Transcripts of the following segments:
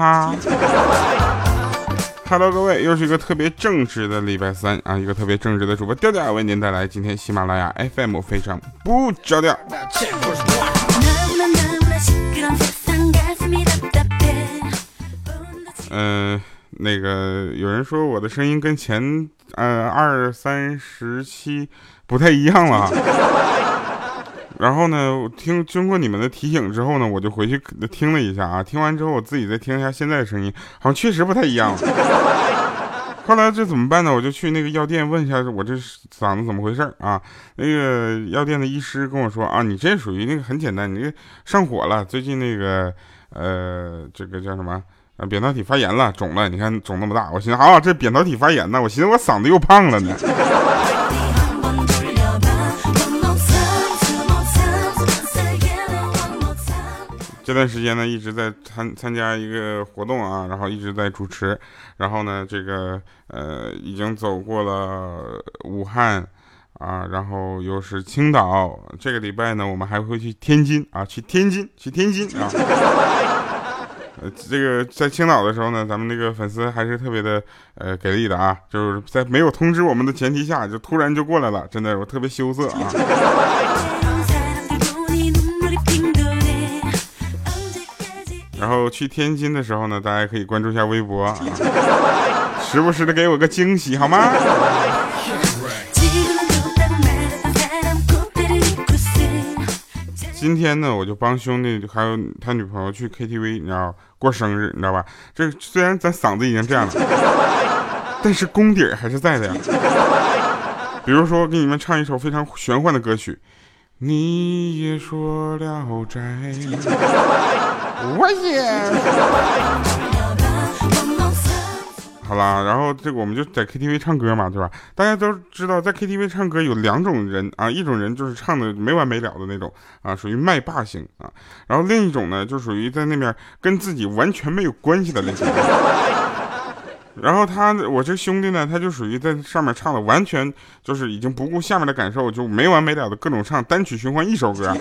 哈。Hello，各位，又是一个特别正直的礼拜三啊，一个特别正直的主播调调为您带来今天喜马拉雅 FM 非常不着调。嗯，那个有人说我的声音跟前呃二三十七不太一样了，然后呢，听经过你们的提醒之后呢，我就回去听了一下啊，听完之后我自己再听一下现在的声音，好像确实不太一样。后来这怎么办呢？我就去那个药店问一下，我这嗓子怎么回事啊？那个药店的医师跟我说啊，你这属于那个很简单，你这上火了，最近那个呃这个叫什么？扁桃体发炎了，肿了，你看肿那么大，我寻思啊，这扁桃体发炎呢，我寻思我嗓子又胖了呢。这段时间呢，一直在参参加一个活动啊，然后一直在主持，然后呢，这个呃，已经走过了武汉啊，然后又是青岛，这个礼拜呢，我们还会去天津啊，去天津，去天津啊。这个在青岛的时候呢，咱们那个粉丝还是特别的呃给力的啊，就是在没有通知我们的前提下，就突然就过来了，真的我特别羞涩啊。然后去天津的时候呢，大家可以关注一下微博啊，时不时的给我个惊喜好吗？今天呢，我就帮兄弟还有他女朋友去 KTV，你知道过生日，你知道吧？这虽然咱嗓子已经这样了，但是功底还是在的呀。比如说，给你们唱一首非常玄幻的歌曲，《你也说聊斋》，我也。好啦，然后这个我们就在 KTV 唱歌嘛，对吧？大家都知道，在 KTV 唱歌有两种人啊，一种人就是唱的没完没了的那种啊，属于麦霸型啊。然后另一种呢，就属于在那边跟自己完全没有关系的类型。然后他，我这兄弟呢，他就属于在上面唱的完全就是已经不顾下面的感受，就没完没了的各种唱，单曲循环一首歌。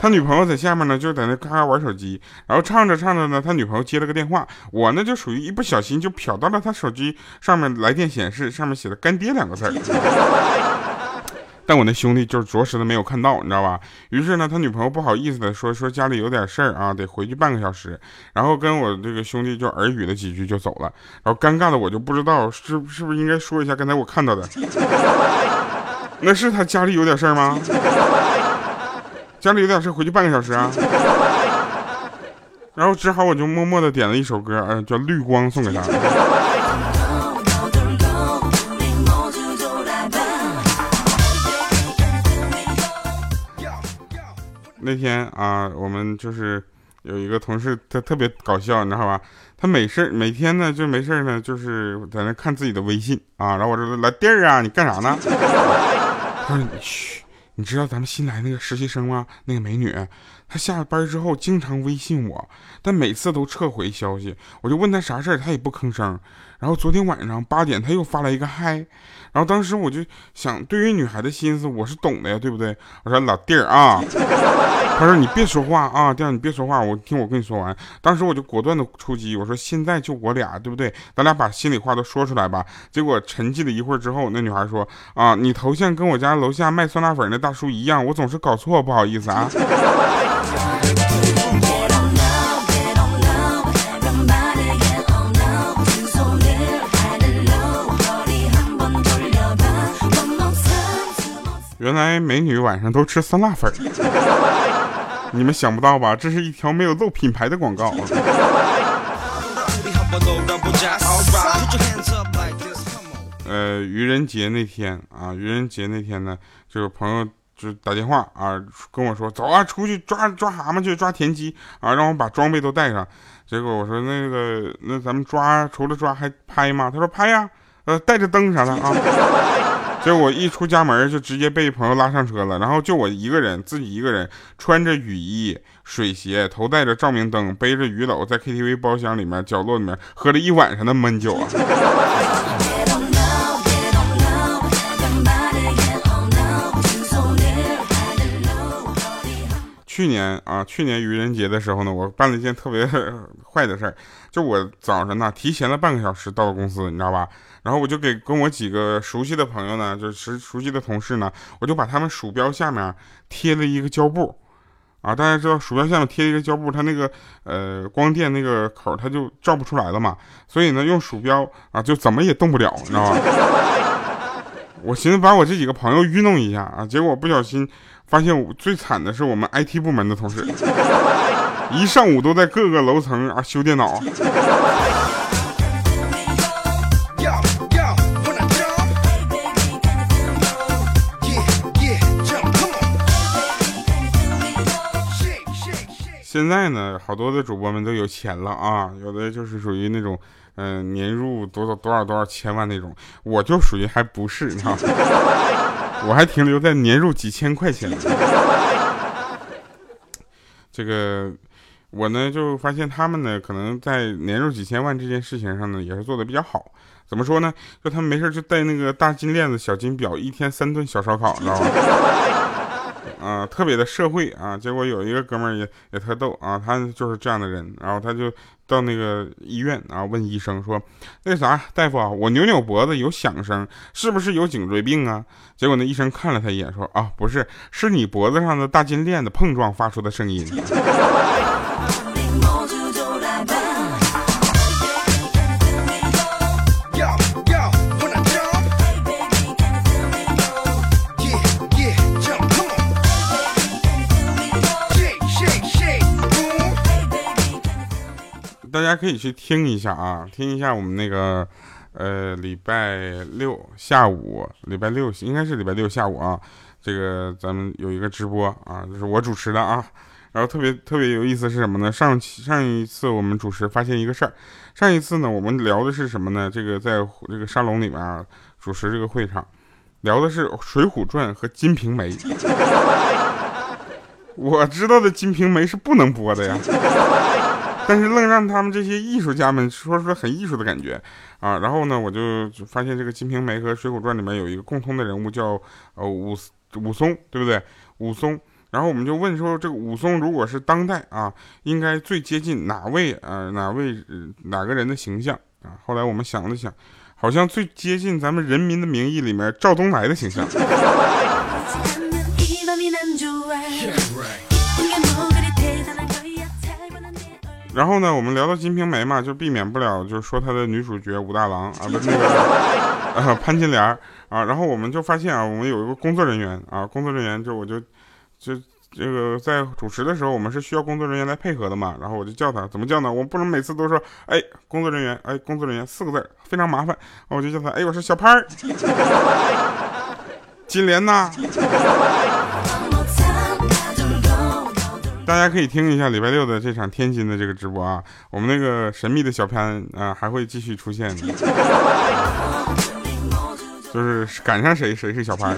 他女朋友在下面呢，就在那咔咔玩手机，然后唱着唱着呢，他女朋友接了个电话，我呢就属于一不小心就瞟到了他手机上面来电显示，上面写的“干爹”两个字但我那兄弟就是着实的没有看到，你知道吧？于是呢，他女朋友不好意思的说说家里有点事儿啊，得回去半个小时，然后跟我这个兄弟就耳语了几句就走了，然后尴尬的我就不知道是是不是应该说一下刚才我看到的，那是他家里有点事儿吗？家里有点事，回去半个小时啊。然后只好我就默默的点了一首歌，呃，叫《绿光》，送给他。那天啊，我们就是有一个同事，他特别搞笑，你知道吧？他没事每天呢就没事呢，就是在那看自己的微信啊。然后我说：“来弟儿啊，你干啥呢？”他说：“你嘘。”你知道咱们新来那个实习生吗？那个美女，他下班之后经常微信我，但每次都撤回消息。我就问他啥事儿，她也不吭声。然后昨天晚上八点，他又发来一个嗨。然后当时我就想，对于女孩的心思，我是懂的呀，对不对？我说老弟儿啊。他说：“你别说话啊，弟儿你别说话，我听我跟你说完。”当时我就果断的出击，我说：“现在就我俩，对不对？咱俩把心里话都说出来吧。”结果沉寂了一会儿之后，那女孩说：“啊，你头像跟我家楼下卖酸辣粉那大叔一样，我总是搞错，不好意思啊。”原来美女晚上都吃酸辣粉。你们想不到吧？这是一条没有露品牌的广告。呃，愚人节那天啊，愚人节那天呢，就是朋友就打电话啊，跟我说走啊，出去抓抓蛤蟆去，抓田鸡啊，让我把装备都带上。结果我说那个，那咱们抓除了抓还拍吗？他说拍呀，呃，带着灯啥的啊。结果我一出家门，就直接被朋友拉上车了，然后就我一个人，自己一个人穿着雨衣、水鞋，头戴着照明灯，背着鱼篓，在 KTV 包厢里面角落里面喝了一晚上的闷酒啊！去年啊，去年愚人节的时候呢，我办了一件特别坏的事儿，就我早上呢提前了半个小时到了公司，你知道吧？然后我就给跟我几个熟悉的朋友呢，就是熟悉的同事呢，我就把他们鼠标下面贴了一个胶布。啊，大家知道鼠标下面贴一个胶布，它那个呃光电那个口它就照不出来了嘛，所以呢用鼠标啊就怎么也动不了，你知道吧？我寻思把我这几个朋友愚弄一下啊，结果不小心发现最惨的是我们 IT 部门的同事，一上午都在各个楼层啊修电脑。现在呢，好多的主播们都有钱了啊，有的就是属于那种，嗯，年入多少多少多少千万那种，我就属于还不是，你知道吗，我还停留在年入几千块钱。这个我呢就发现他们呢，可能在年入几千万这件事情上呢，也是做的比较好。怎么说呢？就他们没事就戴那个大金链子、小金表，一天三顿小烧烤，你知道吗？啊，特别的社会啊，结果有一个哥们儿也也特逗啊，他就是这样的人，然后他就到那个医院啊，问医生说：“那啥，大夫啊，我扭扭脖子有响声，是不是有颈椎病啊？”结果那医生看了他一眼，说：“啊，不是，是你脖子上的大金链子碰撞发出的声音。”大家可以去听一下啊，听一下我们那个，呃，礼拜六下午，礼拜六应该是礼拜六下午啊，这个咱们有一个直播啊，就是我主持的啊，然后特别特别有意思是什么呢？上上一次我们主持发现一个事儿，上一次呢我们聊的是什么呢？这个在这个沙龙里面啊，主持这个会场，聊的是《水浒传》和《金瓶梅》，我知道的《金瓶梅》是不能播的呀。但是愣让他们这些艺术家们说出很艺术的感觉啊！然后呢，我就发现这个《金瓶梅》和《水浒传》里面有一个共通的人物叫呃武武松，对不对？武松。然后我们就问说，这个武松如果是当代啊，应该最接近哪位啊？哪位哪个人的形象啊？后来我们想了想，好像最接近咱们《人民的名义》里面赵东来的形象。然后呢，我们聊到《金瓶梅》嘛，就避免不了就是说他的女主角武大郎啊，不是那个 呃潘金莲啊。然后我们就发现啊，我们有一个工作人员啊，工作人员就我就就这个在主持的时候，我们是需要工作人员来配合的嘛。然后我就叫他，怎么叫呢？我不能每次都说哎工作人员哎工作人员四个字非常麻烦。我就叫他哎我是小潘儿，金莲呐。大家可以听一下礼拜六的这场天津的这个直播啊，我们那个神秘的小潘啊还会继续出现的，就是赶上谁谁是小潘。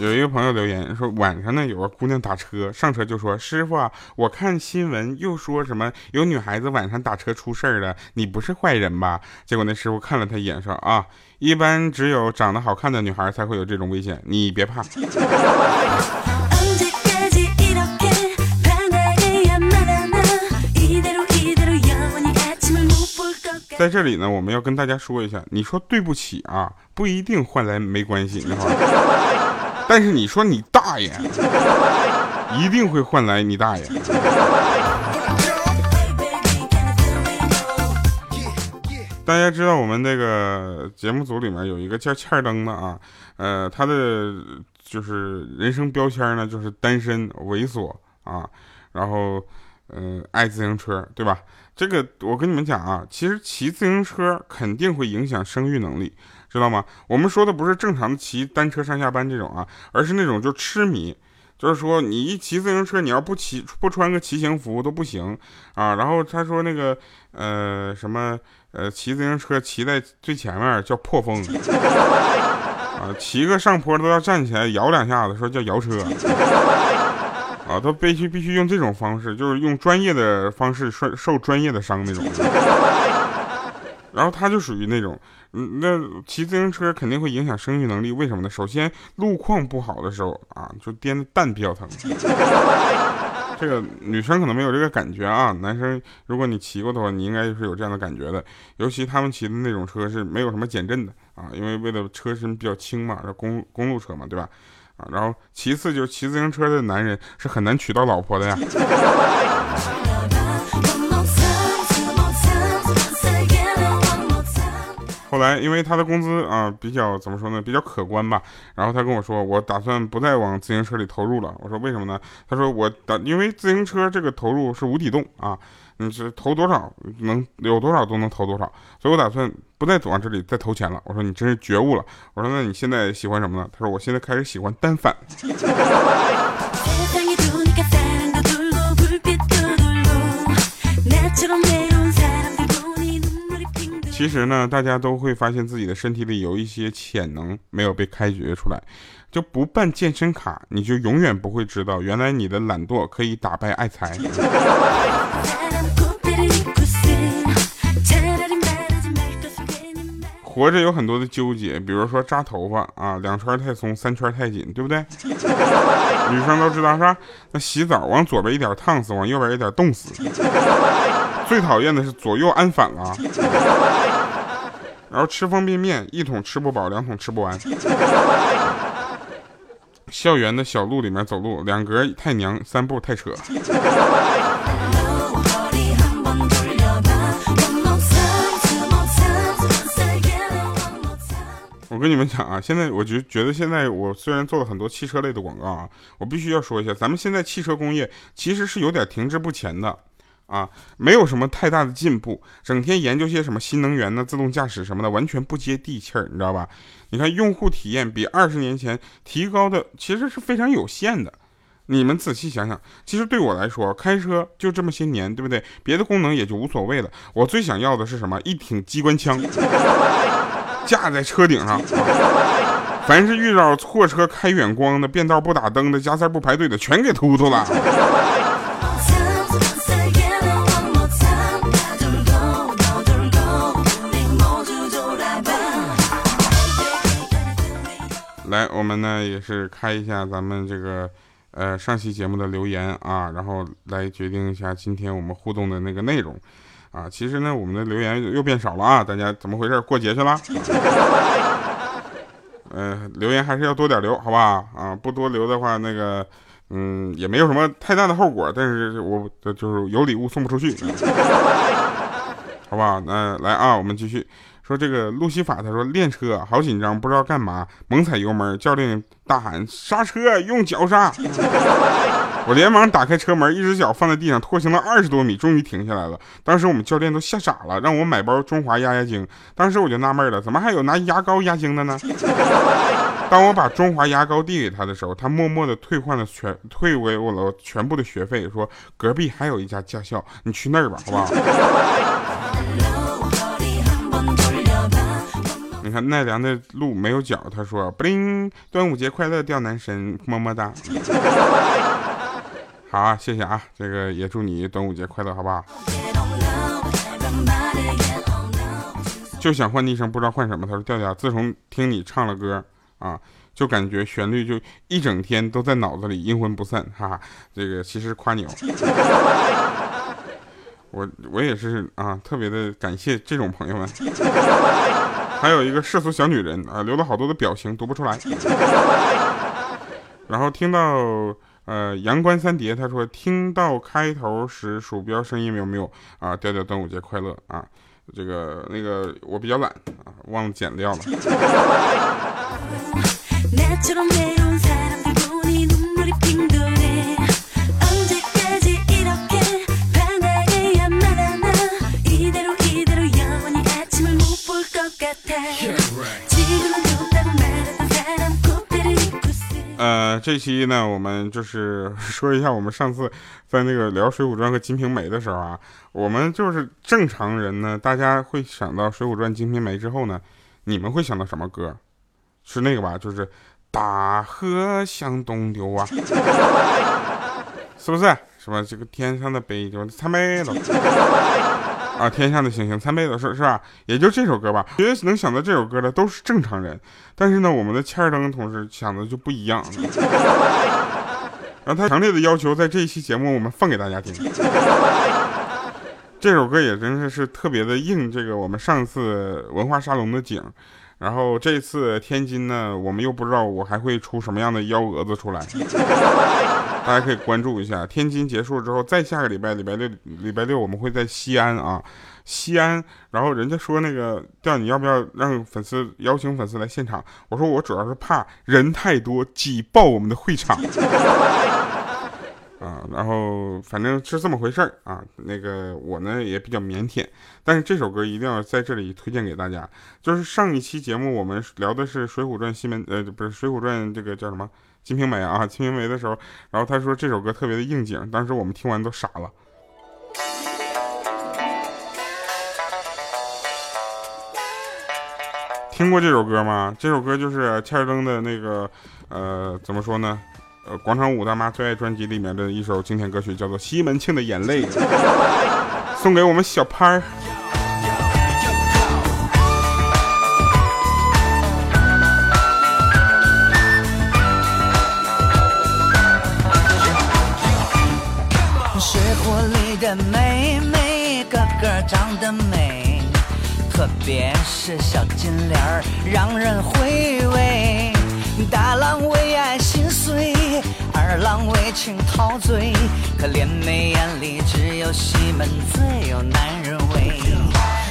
有一个朋友留言说，晚上呢有个姑娘打车，上车就说：“师傅啊，我看新闻又说什么有女孩子晚上打车出事儿了，你不是坏人吧？”结果那师傅看了他一眼说：“啊，一般只有长得好看的女孩才会有这种危险，你别怕。”在这里呢，我们要跟大家说一下，你说对不起啊，不一定换来没关系，你好。但是你说你大爷，一定会换来你大爷。大家知道我们那个节目组里面有一个叫欠儿灯的啊，呃，他的就是人生标签呢就是单身、猥琐啊，然后嗯爱自行车，对吧？这个我跟你们讲啊，其实骑自行车肯定会影响生育能力。知道吗？我们说的不是正常的骑单车上下班这种啊，而是那种就痴迷，就是说你一骑自行车，你要不骑不穿个骑行服都不行啊。然后他说那个呃什么呃骑自行车骑在最前面叫破风啊，骑个上坡都要站起来摇两下子，说叫摇车啊，都必须必须用这种方式，就是用专业的方式受受专业的伤那种。然后他就属于那种。嗯，那骑自行车肯定会影响生育能力，为什么呢？首先路况不好的时候啊，就颠的蛋比较疼。这个女生可能没有这个感觉啊，男生如果你骑过的话，你应该就是有这样的感觉的。尤其他们骑的那种车是没有什么减震的啊，因为为了车身比较轻嘛，公公路车嘛，对吧？啊，然后其次就是骑自行车的男人是很难娶到老婆的呀。后来，因为他的工资啊比较怎么说呢，比较可观吧。然后他跟我说，我打算不再往自行车里投入了。我说为什么呢？他说我打，因为自行车这个投入是无底洞啊，你是投多少能有多少都能投多少，所以我打算不再往这里再投钱了。我说你真是觉悟了。我说那你现在喜欢什么呢？他说我现在开始喜欢单反。其实呢，大家都会发现自己的身体里有一些潜能没有被开掘出来，就不办健身卡，你就永远不会知道，原来你的懒惰可以打败爱财。活着有很多的纠结，比如说扎头发啊，两圈太松，三圈太紧，对不对？女生都知道是吧？那洗澡往左边一点烫死，往右边一点冻死。最讨厌的是左右安反了，然后吃方便面一桶吃不饱，两桶吃不完。校园的小路里面走路，两格太娘，三步太扯。我跟你们讲啊，现在我就觉得现在我虽然做了很多汽车类的广告啊，我必须要说一下，咱们现在汽车工业其实是有点停滞不前的。啊，没有什么太大的进步，整天研究些什么新能源呢、自动驾驶什么的，完全不接地气儿，你知道吧？你看用户体验比二十年前提高的其实是非常有限的。你们仔细想想，其实对我来说，开车就这么些年，对不对？别的功能也就无所谓了。我最想要的是什么？一挺机关枪架在车顶上，凡是遇到错车开远光的、变道不打灯的、加塞不排队的，全给突突了。我们呢也是开一下咱们这个，呃，上期节目的留言啊，然后来决定一下今天我们互动的那个内容，啊，其实呢我们的留言又变少了啊，大家怎么回事？过节去了？呃，留言还是要多点留，好吧？啊，不多留的话，那个，嗯，也没有什么太大的后果，但是我就是有礼物送不出去，好吧？那来啊，我们继续。说这个路西法，他说练车好紧张，不知道干嘛，猛踩油门，教练大喊刹车，用脚刹。我连忙打开车门，一只脚放在地上，拖行了二十多米，终于停下来了。当时我们教练都吓傻了，让我买包中华压压惊。当时我就纳闷了，怎么还有拿牙膏压惊的呢？当我把中华牙膏递给他的时候，他默默的退换了全，退给我了全部的学费，说隔壁还有一家驾校，你去那儿吧，好不好？你看奈良的路没有脚，他说不灵，端午节快乐，掉男神，么么哒。好啊，谢谢啊，这个也祝你端午节快乐，好不好？就想换昵称，不知道换什么。他说调调，自从听你唱了歌啊，就感觉旋律就一整天都在脑子里，阴魂不散，哈哈。这个其实夸你哦，我我也是啊，特别的感谢这种朋友们。还有一个世俗小女人啊，留了好多的表情，读不出来。然后听到呃阳关三叠，他说听到开头时鼠标声音有没有啊？调调端午节快乐啊！这个那个我比较懒啊，忘了剪掉了。呃，这期呢，我们就是说一下，我们上次在那个聊《水浒传》和《金瓶梅》的时候啊，我们就是正常人呢，大家会想到《水浒传》《金瓶梅》之后呢，你们会想到什么歌？是那个吧？就是大河向东流啊，是不是？什么？这个天上的北就太美了。啊，天下的星星参北斗是是吧？也就这首歌吧。觉得能想到这首歌的都是正常人，但是呢，我们的千儿登同事想的就不一样。然后他强烈的要求在这一期节目我们放给大家听。这首歌也真是是特别的应这个我们上次文化沙龙的景。然后这次天津呢，我们又不知道我还会出什么样的幺蛾子出来，大家可以关注一下。天津结束之后，再下个礼拜礼拜六礼拜六我们会在西安啊，西安。然后人家说那个调你要不要让粉丝邀请粉丝来现场？我说我主要是怕人太多挤爆我们的会场。啊，然后反正是这么回事儿啊。那个我呢也比较腼腆，但是这首歌一定要在这里推荐给大家。就是上一期节目我们聊的是《水浒传》西门，呃，不是《水浒传》这个叫什么《金瓶梅》啊，《金瓶梅》的时候，然后他说这首歌特别的应景，当时我们听完都傻了。听过这首歌吗？这首歌就是欠儿登的那个，呃，怎么说呢？呃，广场舞大妈最爱专辑里面的一首经典歌曲叫做《西门庆的眼泪》，送给我们小潘儿。别是小金莲儿，让人回味。大郎为爱心碎，二郎为情陶醉，可怜妹眼里只有西门最有男人味。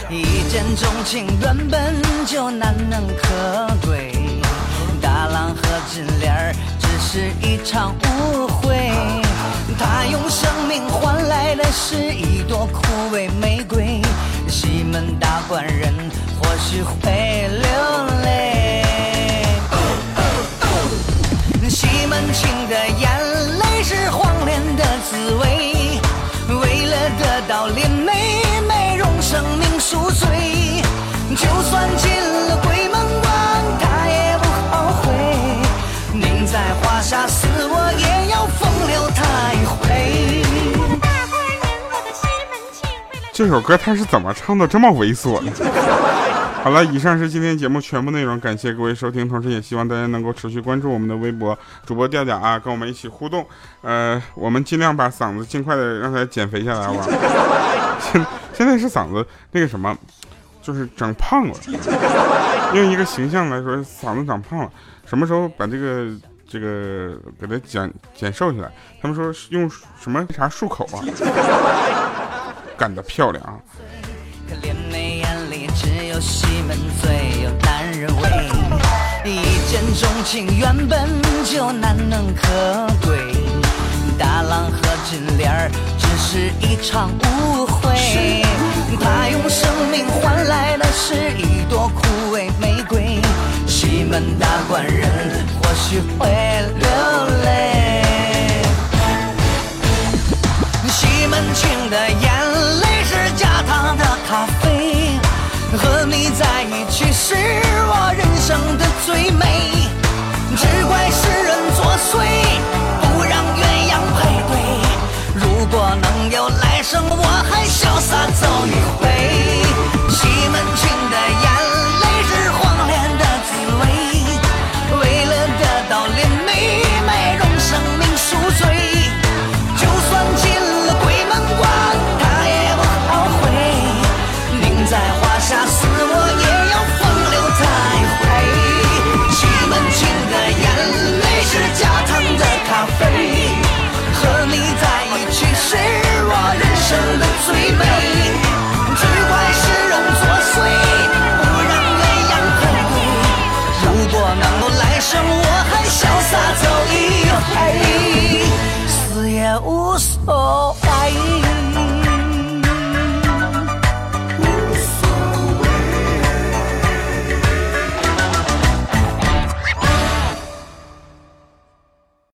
一见钟情原本就难能可贵，大郎和金莲儿是一场误会。他用生命换来的是一朵枯萎玫瑰，西门大官人或许会流泪。西门庆的眼这首歌他是怎么唱的这么猥琐呢？好了，以上是今天节目全部内容，感谢各位收听，同时也希望大家能够持续关注我们的微博主播调调啊，跟我们一起互动。呃，我们尽量把嗓子尽快的让它减肥下来，好吧？现现在是嗓子那个什么，就是长胖了。用一个形象来说，嗓子长胖了。什么时候把这个这个给它减减瘦下来？他们说用什么啥漱口啊？干得漂亮啊！西门最有男人味，一见钟情原本就难能可贵。大郎和金莲儿只是一场误会，他用生命换来的是一朵枯萎玫瑰。西门大官人或许会流泪，song